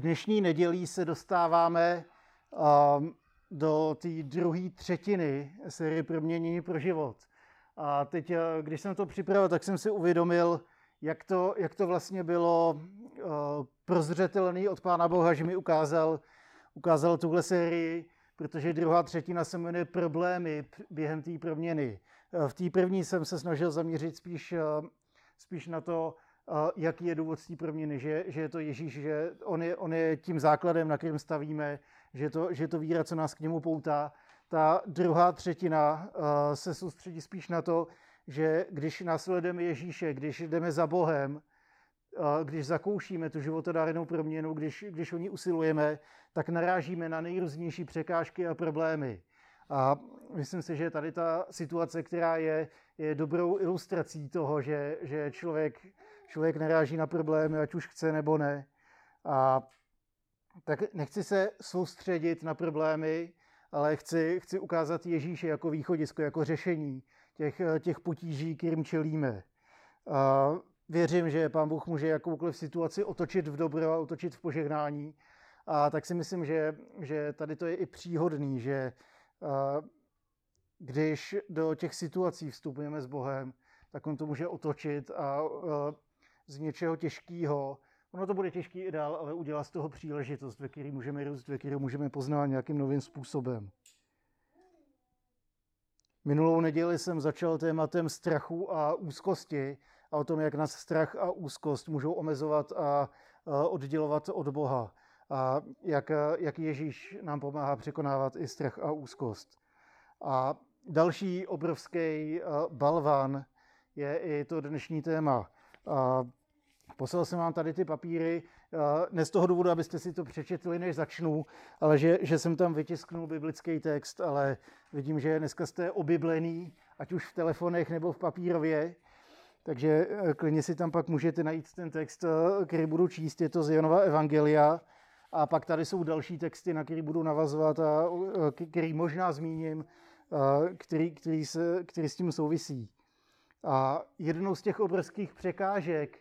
dnešní nedělí se dostáváme um, do té druhé třetiny série Proměnění pro život. A teď, eh, když jsem to připravil, tak jsem si uvědomil, jak to, jak to vlastně bylo uh, prozřetelný od Pána Boha, že mi ukázal, ukázal tuhle sérii, protože druhá třetina se jmenuje Problémy během té proměny. Eh, v té první jsem se snažil zaměřit spíš, spíš na to, jaký je důvod té proměny, že, že je to Ježíš, že on je, on je tím základem, na kterém stavíme, že to, že to víra, co nás k němu poutá. Ta druhá třetina se soustředí spíš na to, že když následujeme Ježíše, když jdeme za Bohem, když zakoušíme tu životodárnou proměnu, když, když o ní usilujeme, tak narážíme na nejrůznější překážky a problémy. A myslím si, že tady ta situace, která je, je dobrou ilustrací toho, že, že člověk, člověk naráží na problémy, ať už chce nebo ne. A tak nechci se soustředit na problémy, ale chci, chci ukázat Ježíše jako východisko, jako řešení těch, těch potíží, kterým čelíme. A věřím, že Pán Bůh může jakoukoliv situaci otočit v dobro a otočit v požehnání. A tak si myslím, že, že tady to je i příhodný, že když do těch situací vstupujeme s Bohem, tak on to může otočit a z něčeho těžkého, ono to bude těžký i dál, ale udělá z toho příležitost, ve které můžeme růst, ve které můžeme poznat nějakým novým způsobem. Minulou neděli jsem začal tématem strachu a úzkosti a o tom, jak nás strach a úzkost můžou omezovat a oddělovat od Boha a jak, jak Ježíš nám pomáhá překonávat i strach a úzkost. A další obrovský balvan je i to dnešní téma. Poslal jsem vám tady ty papíry, ne z toho důvodu, abyste si to přečetli, než začnu, ale že, že jsem tam vytisknul biblický text, ale vidím, že dneska jste obyblený, ať už v telefonech nebo v papírově, takže e, klidně si tam pak můžete najít ten text, e, který budu číst, je to z Janova Evangelia, a pak tady jsou další texty, na které budu navazovat a který možná zmíním, který, který, se, který s tím souvisí. A jednou z těch obrovských překážek,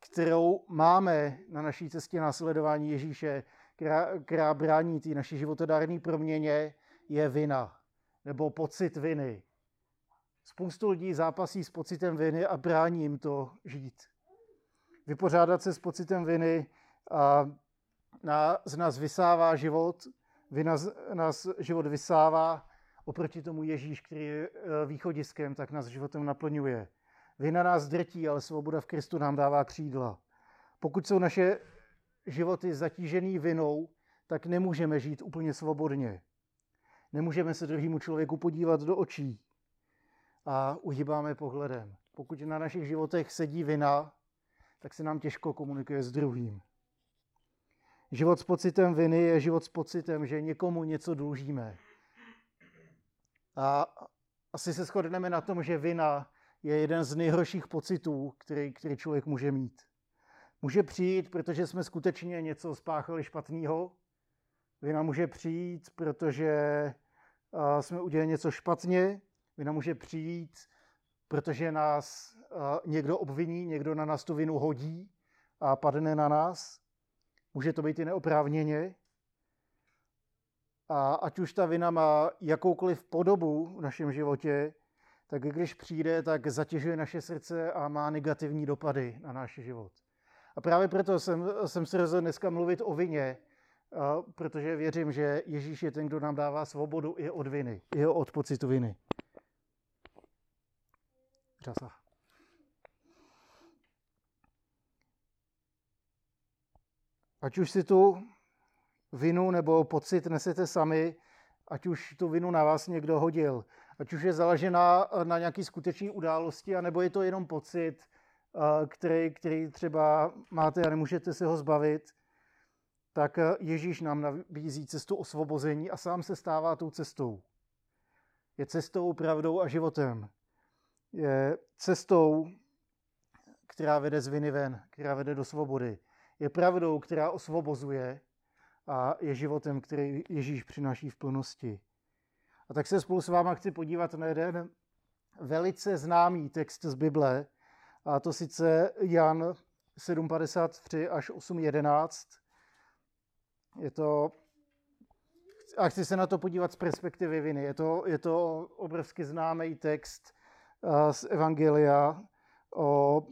kterou máme na naší cestě následování Ježíše, která, která brání té naší životodárné proměně, je vina nebo pocit viny. Spoustu lidí zápasí s pocitem viny a brání jim to žít. Vypořádat se s pocitem viny a na, z nás vysává život, vina z nás život vysává, oproti tomu Ježíš, který je e, východiskem, tak nás životem naplňuje. Vina nás drtí, ale svoboda v Kristu nám dává křídla. Pokud jsou naše životy zatížený vinou, tak nemůžeme žít úplně svobodně. Nemůžeme se druhému člověku podívat do očí a uhýbáme pohledem. Pokud na našich životech sedí vina, tak se nám těžko komunikuje s druhým. Život s pocitem viny je život s pocitem, že někomu něco dlužíme. A asi se shodneme na tom, že vina je jeden z nejhorších pocitů, který, který člověk může mít. Může přijít, protože jsme skutečně něco spáchali špatného. Vina může přijít, protože jsme udělali něco špatně. Vina může přijít, protože nás někdo obviní, někdo na nás tu vinu hodí a padne na nás. Může to být i neoprávněně. A ať už ta vina má jakoukoliv podobu v našem životě, tak když přijde, tak zatěžuje naše srdce a má negativní dopady na náš život. A právě proto jsem, jsem se rozhodl dneska mluvit o vině, protože věřím, že Ježíš je ten, kdo nám dává svobodu i od viny, i od pocitu viny. Časa. Ať už si tu vinu nebo pocit nesete sami, ať už tu vinu na vás někdo hodil, ať už je založena na nějaký skutečné události, anebo je to jenom pocit, eh, který, který třeba máte a nemůžete se ho zbavit, tak eh, Ježíš nám nabízí cestu osvobození a sám se stává tou cestou. Je cestou, pravdou a životem. Je cestou, která vede z viny ven, která vede do svobody. Je pravdou, která osvobozuje a je životem, který Ježíš přináší v plnosti. A tak se spolu s váma chci podívat na jeden velice známý text z Bible, a to sice Jan 7.53 až 8.11. Je to, a chci se na to podívat z perspektivy viny. Je to, je to obrovsky známý text z Evangelia o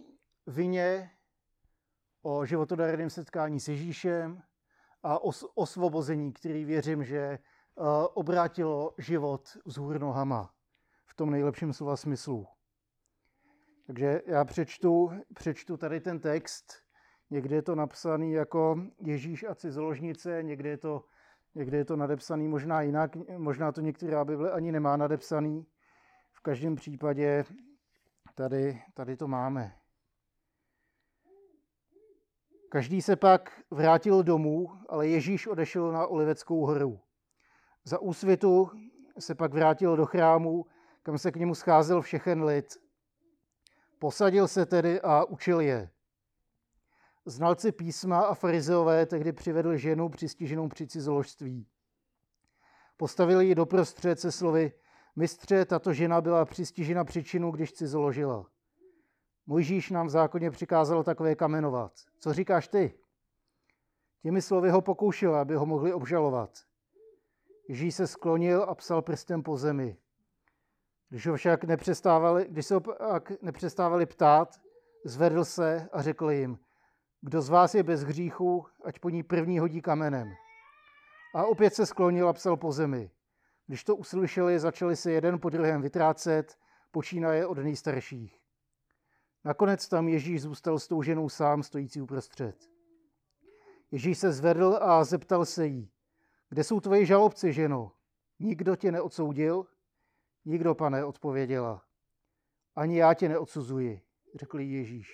vině, o životodarném setkání s Ježíšem a o osvobození, který věřím, že obrátilo život vzhůr nohama v tom nejlepším slova smyslu. Takže já přečtu, přečtu tady ten text. Někdy je to napsaný jako Ježíš a cizoložnice, někdy je to, někdy je to nadepsaný možná jinak, možná to některá Bible ani nemá nadepsaný. V každém případě tady, tady to máme. Každý se pak vrátil domů, ale Ježíš odešel na Oliveckou horu. Za úsvitu se pak vrátil do chrámu, kam se k němu scházel všechen lid. Posadil se tedy a učil je. Znalci písma a farizeové tehdy přivedli ženu přistiženou při cizoložství. Postavili ji doprostřed se slovy, mistře, tato žena byla přistižena příčinu, když cizoložila. Mojžíš nám v zákoně přikázal takové kamenovat. Co říkáš ty? Těmi slovy ho pokoušel, aby ho mohli obžalovat. Ježíš se sklonil a psal prstem po zemi. Když, ho však nepřestávali, když se ho pak nepřestávali ptát, zvedl se a řekl jim, kdo z vás je bez hříchu, ať po ní první hodí kamenem. A opět se sklonil a psal po zemi. Když to uslyšeli, začali se jeden po druhém vytrácet, počínaje od nejstarších. Nakonec tam Ježíš zůstal s tou ženou sám, stojící uprostřed. Ježíš se zvedl a zeptal se jí, kde jsou tvoji žalobci, ženo? Nikdo tě neodsoudil? Nikdo, pane, odpověděla. Ani já tě neodsuzuji, řekl Ježíš.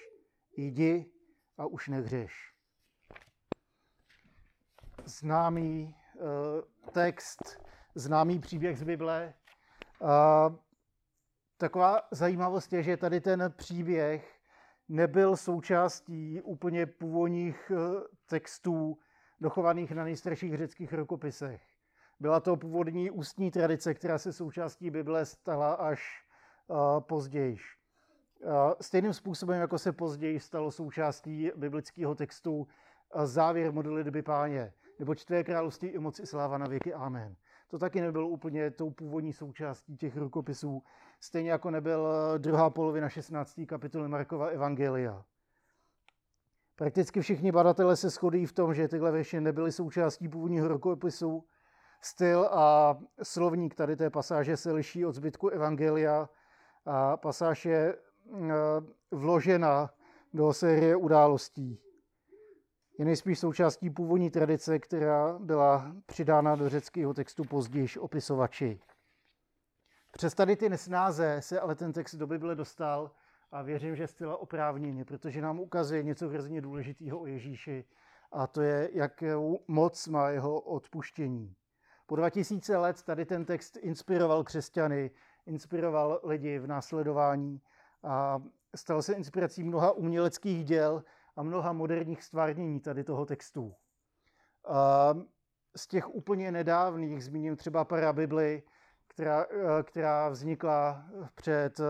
Jdi a už nehřeš. Známý uh, text, známý příběh z Bible. Uh, taková zajímavost je, že tady ten příběh nebyl součástí úplně původních uh, textů dochovaných na nejstarších řeckých rukopisech. Byla to původní ústní tradice, která se součástí Bible stala až uh, později. Uh, stejným způsobem, jako se později stalo součástí biblického textu uh, závěr modlitby páně, nebo čtvé království i moc i sláva na věky. Amen. To taky nebylo úplně tou původní součástí těch rukopisů, stejně jako nebyl druhá polovina 16. kapitoly Markova Evangelia. Prakticky všichni badatelé se shodují v tom, že tyhle věci nebyly součástí původního rukopisu, styl a slovník tady té pasáže se liší od zbytku Evangelia a pasáž je e, vložena do série událostí. Je nejspíš součástí původní tradice, která byla přidána do řeckého textu později opisovači. Přes tady ty nesnáze se ale ten text do Bible dostal a věřím, že zcela oprávněně, protože nám ukazuje něco hrozně důležitého o Ježíši a to je, jak moc má jeho odpuštění. Po 2000 let tady ten text inspiroval křesťany, inspiroval lidi v následování a stal se inspirací mnoha uměleckých děl a mnoha moderních stvárnění tady toho textu. A z těch úplně nedávných zmíním třeba parabibly, která, která vznikla před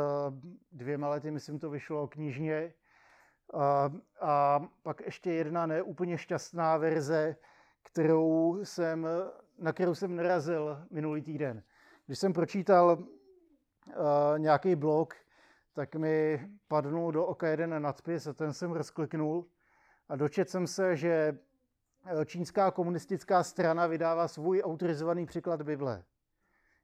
dvěma lety, myslím, to vyšlo knižně. A, a pak ještě jedna neúplně šťastná verze, kterou jsem na kterou jsem narazil minulý týden. Když jsem pročítal uh, nějaký blog, tak mi padnul do oka jeden nadpis a ten jsem rozkliknul a dočetl jsem se, že eh, čínská komunistická strana vydává svůj autorizovaný překlad Bible.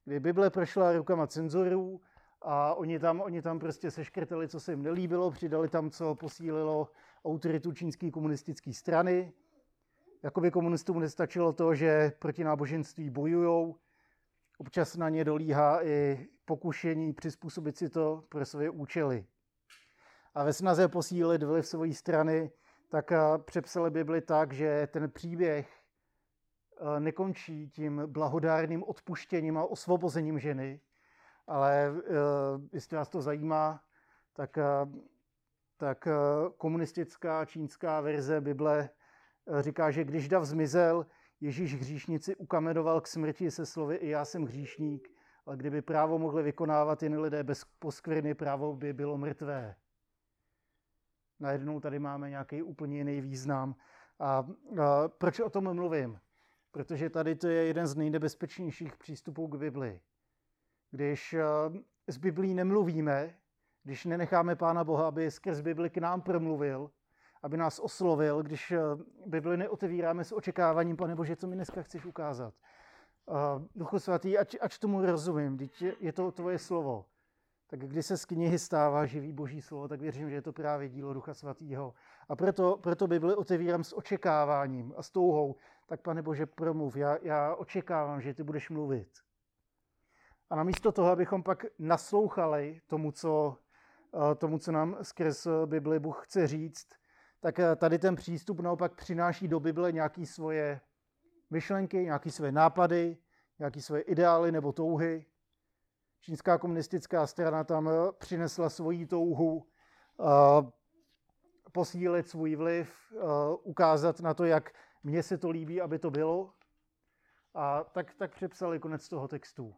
Kdy Bible prošla rukama cenzorů a oni tam, oni tam prostě seškrtali, co se jim nelíbilo, přidali tam, co posílilo autoritu čínské komunistické strany Jakoby komunistům nestačilo to, že proti náboženství bojují, občas na ně dolíhá i pokušení přizpůsobit si to pro své účely. A ve snaze posílit vliv své strany, tak přepsali Bibli tak, že ten příběh nekončí tím blahodárným odpuštěním a osvobozením ženy, ale jestli vás to zajímá, tak, tak komunistická čínská verze Bible Eh, říká, že když dav zmizel, Ježíš hříšnici ukamenoval k smrti se slovy i já jsem hříšník, ale kdyby právo mohli vykonávat jen lidé bez poskvrny, právo by bylo mrtvé. Najednou tady máme nějaký úplně jiný význam. A, a proč o tom mluvím? Protože tady to je jeden z nejnebezpečnějších přístupů k Bibli. Když z Biblí nemluvíme, když nenecháme Pána Boha, aby skrz Bibli k nám promluvil, aby nás oslovil, když Bibli neotevíráme s očekáváním, pane Bože, co mi dneska chceš ukázat. Duchu svatý, ať, ať tomu rozumím, je to tvoje slovo. Tak když se z knihy stává živý boží slovo, tak věřím, že je to právě dílo Ducha Svatého. A proto, proto Bibli otevírám s očekáváním a s touhou. Tak pane Bože, promluv, já, já očekávám, že ty budeš mluvit. A namísto toho, abychom pak naslouchali tomu, co, eh, tomu, co nám skrz Bibli Bůh chce říct, tak eh, tady ten přístup naopak přináší do Bible nějaké svoje myšlenky, nějaké svoje nápady, nějaké svoje ideály nebo touhy. Čínská komunistická strana tam eh, přinesla svoji touhu posílit svůj vliv, ukázat na to, jak mně se to líbí, aby to bylo. A tak, tak přepsali konec toho textu.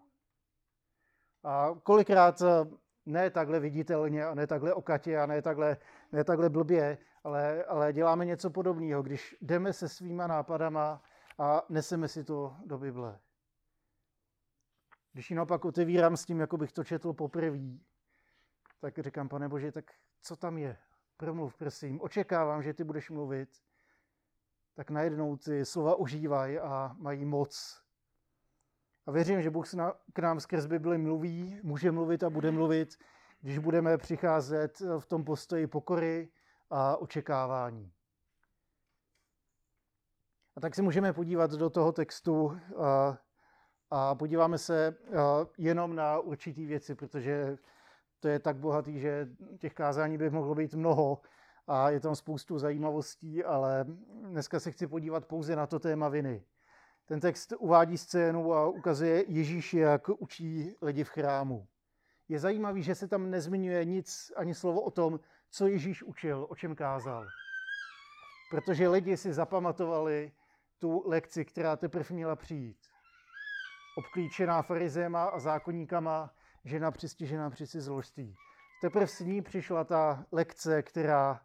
A kolikrát eh, ne takhle viditelně a ne takhle okatě a ne takhle, ne takhle blbě, ale, ale děláme něco podobného, když jdeme se svýma nápadama a neseme si to do Bible. Když ji naopak otevírám s tím, jako bych to četl poprvé, tak říkám, pane Bože, tak co tam je? Promluv, prosím. Očekávám, že ty budeš mluvit. Tak najednou ty slova užívají a mají moc a věřím, že Bůh k nám skrz Bibli mluví, může mluvit a bude mluvit, když budeme přicházet v tom postoji pokory a očekávání. A tak se můžeme podívat do toho textu a, a podíváme se jenom na určitý věci, protože to je tak bohatý, že těch kázání by mohlo být mnoho a je tam spoustu zajímavostí, ale dneska se chci podívat pouze na to téma viny. Ten text uvádí scénu a ukazuje Ježíši, jak učí lidi v chrámu. Je zajímavý, že se tam nezmiňuje nic, ani slovo o tom, co Ježíš učil, o čem kázal. Protože lidi si zapamatovali tu lekci, která teprve měla přijít. Obklíčená farizéma a zákonníkama, žena přistižená při zložství. Teprve s ní přišla ta lekce, která,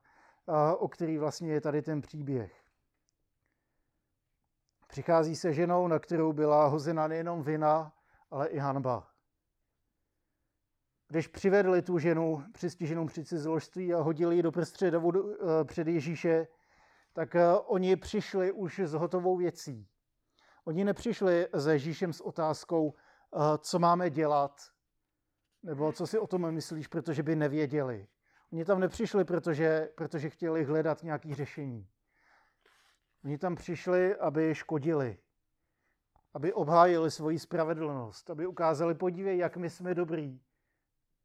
o který vlastně je tady ten příběh. Přichází se ženou, na kterou byla hozena nejenom vina, ale i hanba. Když přivedli tu ženu přistiženou při cizoložství a hodili ji do prostřed vodu eh, před Ježíše, tak eh, oni přišli už s hotovou věcí. Oni nepřišli za Ježíšem s otázkou, eh, co máme dělat, nebo co si o tom myslíš, protože by nevěděli. Oni tam nepřišli, protože, protože chtěli hledat nějaké řešení. Oni tam přišli, aby škodili, aby obhájili svoji spravedlnost, aby ukázali, podívej, jak my jsme dobrý,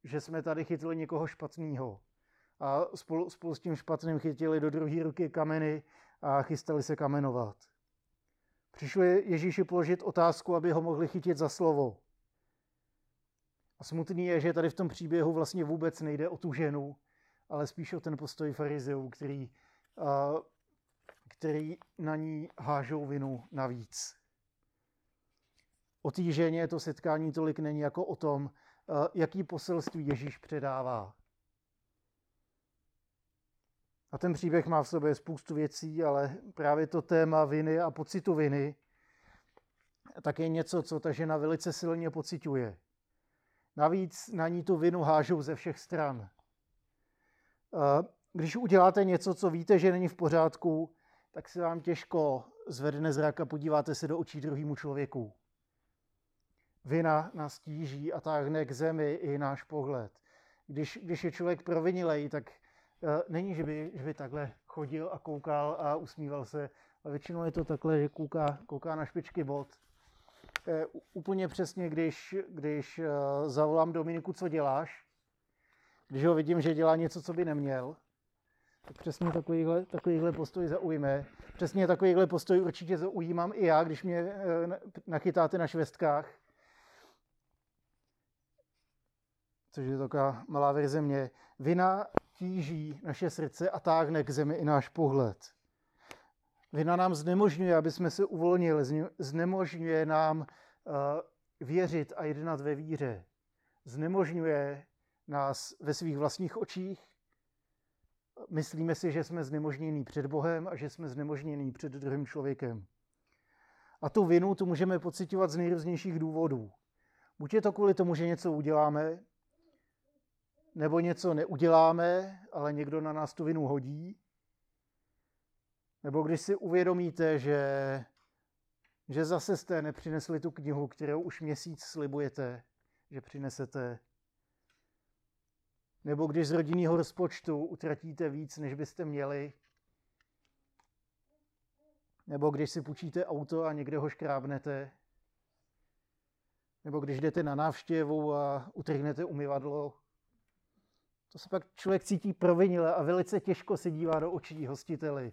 že jsme tady chytili někoho špatného. A spolu, spolu s tím špatným chytili do druhé ruky kameny a chystali se kamenovat. Přišli Ježíši položit otázku, aby ho mohli chytit za slovo. A smutný je, že tady v tom příběhu vlastně vůbec nejde o tu ženu, ale spíš o ten postoj farizeů, který který na ní hážou vinu navíc. O té ženě to setkání tolik není jako o tom, jaký poselství Ježíš předává. A ten příběh má v sobě spoustu věcí, ale právě to téma viny a pocitu viny tak je něco, co ta žena velice silně pociťuje. Navíc na ní tu vinu hážou ze všech stran. Eh, když uděláte něco, co víte, že není v pořádku, tak se vám těžko zvedne zrak a podíváte se do očí druhému člověku. Vina nás tíží a táhne k zemi i náš pohled. Když, když je člověk provinilej, tak uh, není, že by, že by takhle chodil a koukal a usmíval se, ale většinou je to takhle, že kouká, kouká na špičky bod. Uh, úplně přesně, když, když zavolám Dominiku, co děláš, když ho vidím, že dělá něco, co by neměl, tak přesně takovýhle, takovýhle postoj zaujme. Přesně takovýhle postoj určitě zaujímám i já, když mě eh, nachytáte na švestkách. Což je taková malá verze mě. Vina tíží naše srdce a táhne k zemi i náš pohled. Vina nám znemožňuje, aby jsme se uvolnili, znemožňuje nám uh, věřit a jednat ve víře. Znemožňuje nás ve svých vlastních očích, myslíme si, že jsme znemožnění před Bohem a že jsme znemožnění před druhým člověkem. A tu vinu tu můžeme pocitovat z nejrůznějších důvodů. Buď je to kvůli tomu, že něco uděláme, nebo něco neuděláme, ale někdo na nás tu vinu hodí. Nebo když si uvědomíte, že, že zase jste nepřinesli tu knihu, kterou už měsíc slibujete, že přinesete. Nebo když z rodinného rozpočtu utratíte víc, než byste měli. Nebo když si půjčíte auto a někde ho škrábnete. Nebo když jdete na návštěvu a utrhnete umyvadlo. To se pak člověk cítí provinile a velice těžko se dívá do očí hostiteli.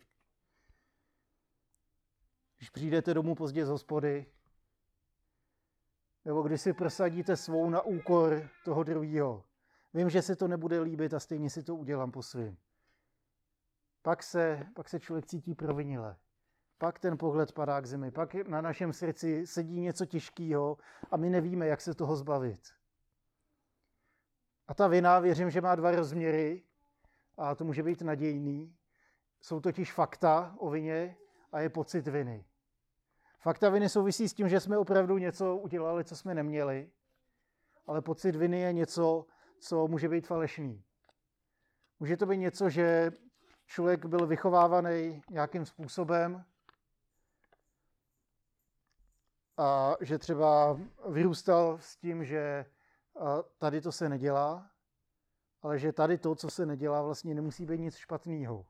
Když přijdete domů pozdě z hospody, nebo když si prosadíte svou na úkor toho druhého. Vím, že se to nebude líbit a stejně si to udělám po svým. Pak se, pak se člověk cítí provinile. Pak ten pohled padá k zemi. Pak na našem srdci sedí něco těžkého a my nevíme, jak se toho zbavit. A ta vina, věřím, že má dva rozměry a to může být nadějný. Jsou totiž fakta o vině a je pocit viny. Fakta viny souvisí s tím, že jsme opravdu něco udělali, co jsme neměli, ale pocit viny je něco, co může být falešný. Může to být něco, že člověk byl vychovávaný nějakým způsobem a že třeba vyrůstal s tím, že tady to se nedělá, ale že tady to, co se nedělá, vlastně nemusí být nic špatného.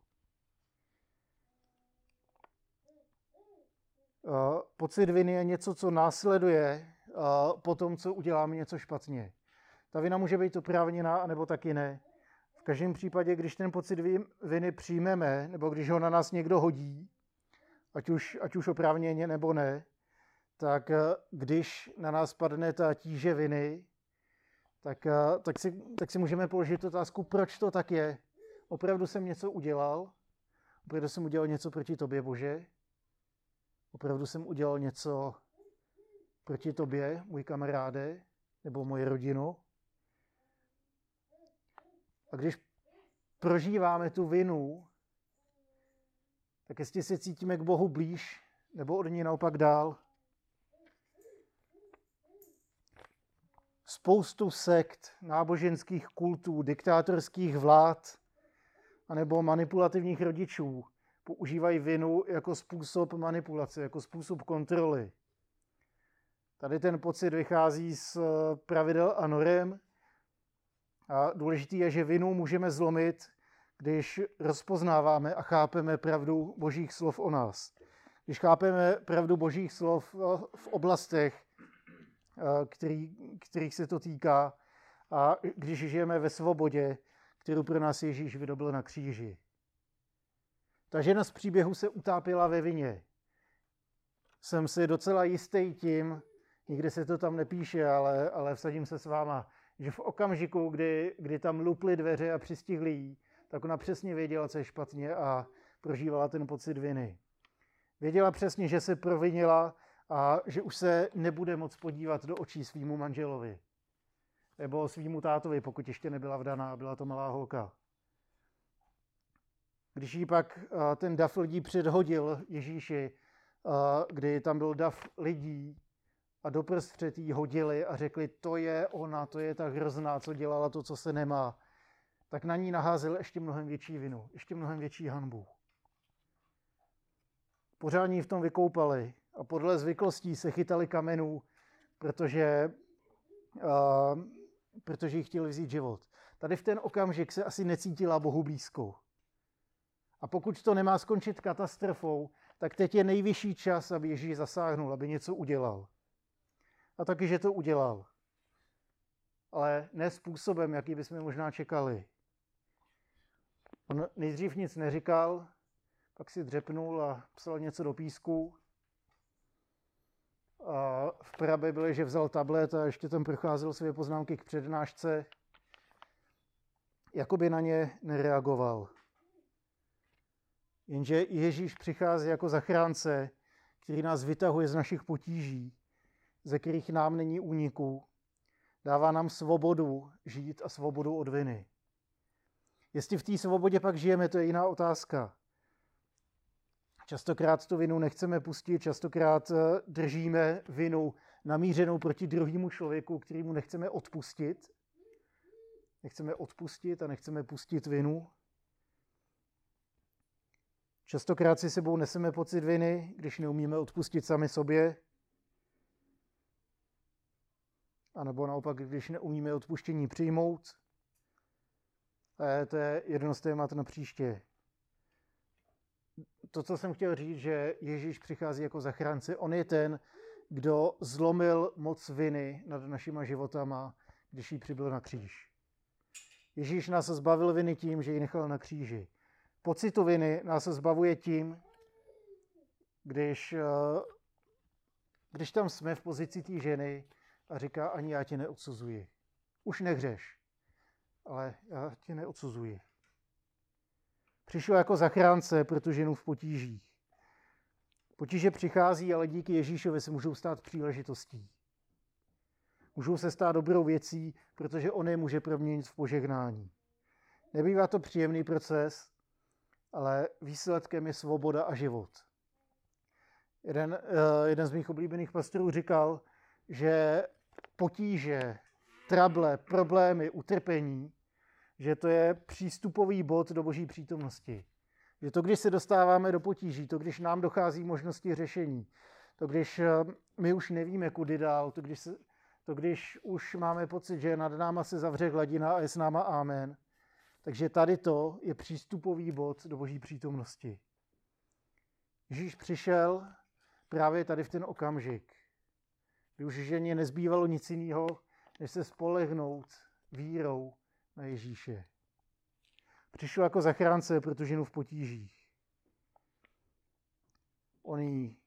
Pocit viny je něco, co následuje po tom, co uděláme něco špatně. Ta vina může být oprávněná, nebo taky ne. V každém případě, když ten pocit viny přijmeme, nebo když ho na nás někdo hodí, ať už, ať už oprávněně nebo ne, tak když na nás padne ta tíže viny, tak, tak, si, tak si můžeme položit otázku, proč to tak je. Opravdu jsem něco udělal? Opravdu jsem udělal něco proti tobě, Bože? Opravdu jsem udělal něco proti tobě, můj kamaráde, nebo moje rodinu? A když prožíváme tu vinu, tak jestli se cítíme k Bohu blíž, nebo od ní naopak dál. Spoustu sekt, náboženských kultů, diktátorských vlád, anebo manipulativních rodičů používají vinu jako způsob manipulace, jako způsob kontroly. Tady ten pocit vychází z pravidel a norem, a důležitý je, že vinu můžeme zlomit, když rozpoznáváme a chápeme pravdu božích slov o nás. Když chápeme pravdu božích slov v oblastech, který, kterých se to týká, a když žijeme ve svobodě, kterou pro nás Ježíš vydobil na kříži. Ta žena z příběhu se utápila ve vině. Jsem si docela jistý tím, nikde se to tam nepíše, ale, ale vsadím se s váma, že v okamžiku, kdy, kdy tam luply dveře a přistihli jí, tak ona přesně věděla, co je špatně a prožívala ten pocit viny. Věděla přesně, že se provinila a že už se nebude moc podívat do očí svýmu manželovi. Nebo svýmu tátovi, pokud ještě nebyla vdaná, byla to malá holka. Když jí pak ten dav lidí předhodil Ježíši, kdy tam byl dav lidí, a doprostřed jí hodili a řekli, to je ona, to je ta hrozná, co dělala to, co se nemá, tak na ní naházeli ještě mnohem větší vinu, ještě mnohem větší hanbu. Pořádně v tom vykoupali a podle zvyklostí se chytali kamenů, protože, uh, protože jí chtěli vzít život. Tady v ten okamžik se asi necítila Bohu blízko. A pokud to nemá skončit katastrofou, tak teď je nejvyšší čas, aby Ježíš zasáhnul, aby něco udělal a taky, že to udělal. Ale ne způsobem, jaký bychom možná čekali. On nejdřív nic neříkal, pak si dřepnul a psal něco do písku. A v prabibli, že vzal tablet a ještě tam procházel své poznámky k přednášce. Jakoby na ně nereagoval. Jenže Ježíš přichází jako zachránce, který nás vytahuje z našich potíží ze kterých nám není úniku. Dává nám svobodu žít a svobodu od viny. Jestli v té svobodě pak žijeme, to je jiná otázka. Častokrát tu vinu nechceme pustit, častokrát eh, držíme vinu namířenou proti druhému člověku, kterýmu nechceme odpustit. Nechceme odpustit a nechceme pustit vinu. Častokrát si sebou neseme pocit viny, když neumíme odpustit sami sobě. A nebo naopak, když neumíme odpuštění přijmout. To je jedno z témat na příště. To, co jsem chtěl říct, že Ježíš přichází jako zachránce, on je ten, kdo zlomil moc viny nad našima životama, když jí přibyl na kříž. Ježíš nás zbavil viny tím, že ji nechal na kříži. Pocitu viny nás zbavuje tím, když, eh, když tam jsme v pozici té ženy a říká, ani já tě neodsuzuji. Už nehřeš, ale já tě neodsuzuji. Přišel jako zachránce pro tu ženu v potížích. Potíže přichází, ale díky Ježíšovi se můžou stát příležitostí. Můžou se stát dobrou věcí, protože on je může proměnit v požehnání. Nebývá to příjemný proces, ale výsledkem je svoboda a život. Jeden, uh, jeden z mých oblíbených pastorů říkal, že potíže, trable, problémy, utrpení, že to je přístupový bod do boží přítomnosti. Že to, když se dostáváme do potíží, to, když nám dochází možnosti řešení, to, když eh, my už nevíme, kudy dál, to, když, se, to, když už máme pocit, že nad náma se zavře hladina a je s náma amen, takže tady to je přístupový bod do boží přítomnosti. Ježíš přišel právě tady v ten okamžik, kdy už ženě nezbývalo nic jiného, než se spolehnout vírou na Ježíše. Přišel jako zachránce pro tu ženu v potížích. On ji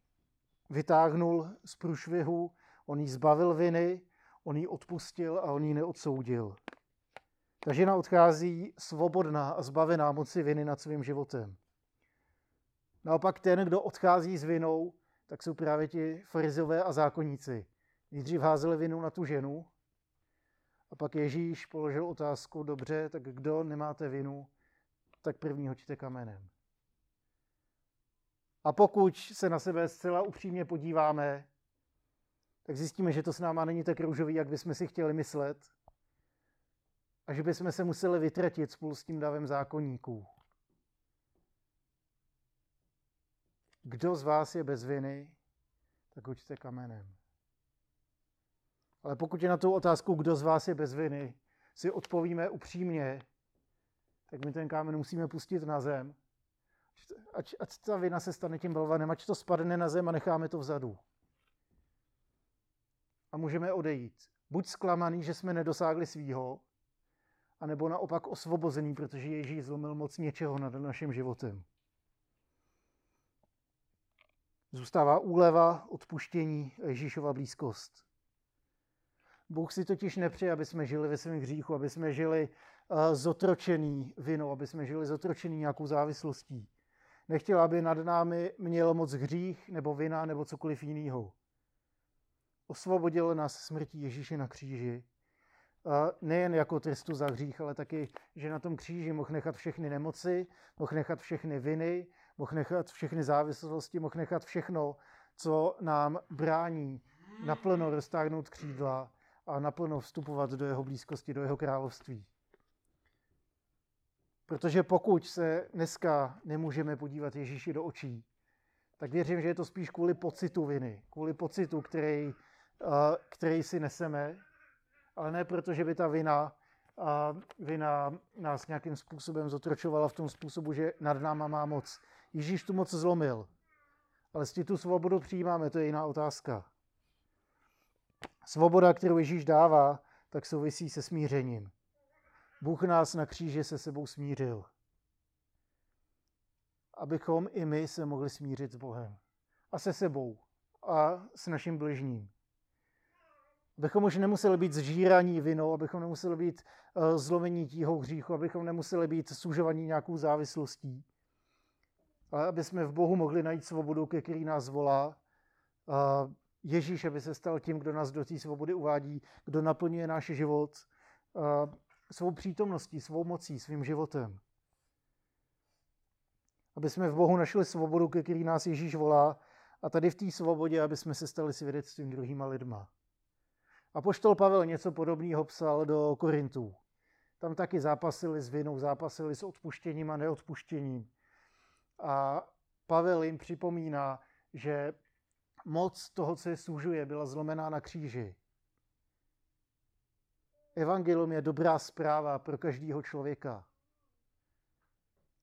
vytáhnul z průšvihu, on ji zbavil viny, on ji odpustil a on ji neodsoudil. Ta žena odchází svobodná a zbavená moci viny nad svým životem. Naopak ten, kdo odchází s vinou, tak jsou právě ti farizové a zákonníci. Nejdřív házeli vinu na tu ženu a pak Ježíš položil otázku, dobře, tak kdo nemáte vinu, tak první hoďte kamenem. A pokud se na sebe zcela upřímně podíváme, tak zjistíme, že to s náma není tak růžový, jak bychom si chtěli myslet a že bychom se museli vytratit spolu s tím davem zákonníků. Kdo z vás je bez viny, tak hoďte kamenem. Ale pokud je na tu otázku, kdo z vás je bez viny, si odpovíme upřímně, tak my ten kámen musíme pustit na zem. Ať, ať ta vina se stane tím balvanem, ať to spadne na zem a necháme to vzadu. A můžeme odejít. Buď zklamaný, že jsme nedosáhli svýho, anebo naopak osvobozený, protože Ježíš zlomil moc něčeho nad naším životem. Zůstává úleva, odpuštění a Ježíšova blízkost. Bůh si totiž nepřeje, aby jsme žili ve svém hříchu, aby jsme žili uh, zotročený vinou, aby jsme žili zotročený nějakou závislostí. Nechtěl, aby nad námi měl moc hřích nebo vina nebo cokoliv jiného. Osvobodil nás smrtí Ježíše na kříži. Uh, nejen jako trestu za hřích, ale taky, že na tom kříži mohl nechat všechny nemoci, mohl nechat všechny viny, mohl nechat všechny závislosti, mohl nechat všechno, co nám brání naplno roztáhnout křídla a naplno vstupovat do jeho blízkosti, do jeho království. Protože pokud se dneska nemůžeme podívat Ježíši do očí, tak věřím, že je to spíš kvůli pocitu viny, kvůli pocitu, který, který si neseme, ale ne proto, že by ta vina, vina nás nějakým způsobem zotročovala v tom způsobu, že nad náma má moc. Ježíš tu moc zlomil, ale jestli tu svobodu přijímáme, to je jiná otázka. Svoboda, kterou Ježíš dává, tak souvisí se smířením. Bůh nás na kříži se sebou smířil. Abychom i my se mohli smířit s Bohem. A se sebou. A s naším bližním. Abychom už nemuseli být zžíraní vinou, abychom nemuseli být uh, zlomení tíhou hříchu, abychom nemuseli být sužovaní nějakou závislostí. Ale aby jsme v Bohu mohli najít svobodu, ke který nás volá. Ježíš, aby se stal tím, kdo nás do té svobody uvádí, kdo naplňuje náš život svou přítomností, svou mocí, svým životem. Aby jsme v Bohu našli svobodu, ke který nás Ježíš volá, a tady v té svobodě, aby jsme se stali svědectvím druhýma lidma. A poštol Pavel něco podobného psal do Korintů. Tam taky zápasili s vinou, zápasili s odpuštěním a neodpuštěním. A Pavel jim připomíná, že moc toho, co je služuje, byla zlomená na kříži. Evangelium je dobrá zpráva pro každého člověka.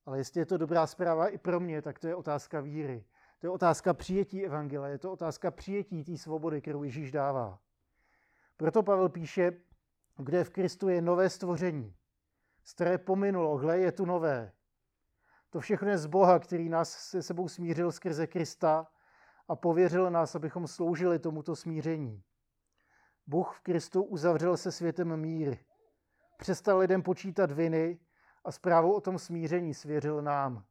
Ale jestli je to dobrá zpráva i pro mě, tak to je otázka víry. To je otázka přijetí Evangelia, je to otázka přijetí té svobody, kterou Ježíš dává. Proto Pavel píše, kde v Kristu je nové stvoření. Staré pominulo, hle je tu nové. To všechno je z Boha, který nás se sebou smířil skrze Krista a pověřil nás, abychom sloužili tomuto smíření. Bůh v Kristu uzavřel se světem mír. Přestal lidem počítat viny a zprávu o tom smíření svěřil nám.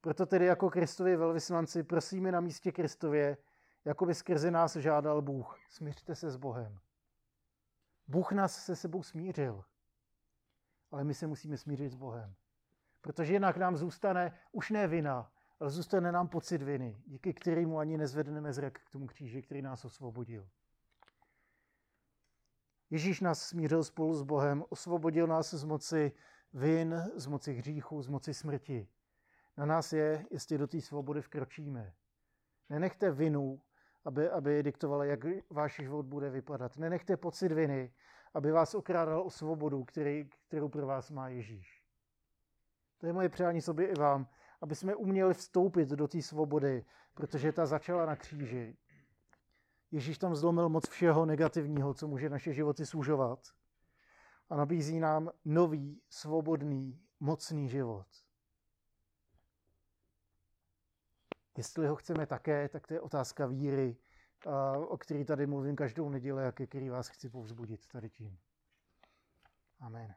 Proto tedy jako Kristovi velvyslanci prosíme na místě Kristově, jako by skrze nás žádal Bůh. Smířte se s Bohem. Bůh nás se sebou smířil, ale my se musíme smířit s Bohem. Protože jinak nám zůstane už ne vina, ale zůstane nám pocit viny, díky kterému ani nezvedneme zrak k tomu kříži, který nás osvobodil. Ježíš nás smířil spolu s Bohem, osvobodil nás z moci vin, z moci hříchu, z moci smrti. Na nás je, jestli do té svobody vkročíme. Nenechte vinu, aby, aby diktovala, jak váš život bude vypadat. Nenechte pocit viny, aby vás okrádal o svobodu, který, kterou pro vás má Ježíš. To je moje přání sobě i vám, aby jsme uměli vstoupit do té svobody, protože ta začala na kříži. Ježíš tam zlomil moc všeho negativního, co může naše životy služovat a nabízí nám nový, svobodný, mocný život. Jestli ho chceme také, tak to je otázka víry, o který tady mluvím každou neděli a ke který vás chci povzbudit tady tím. Amen.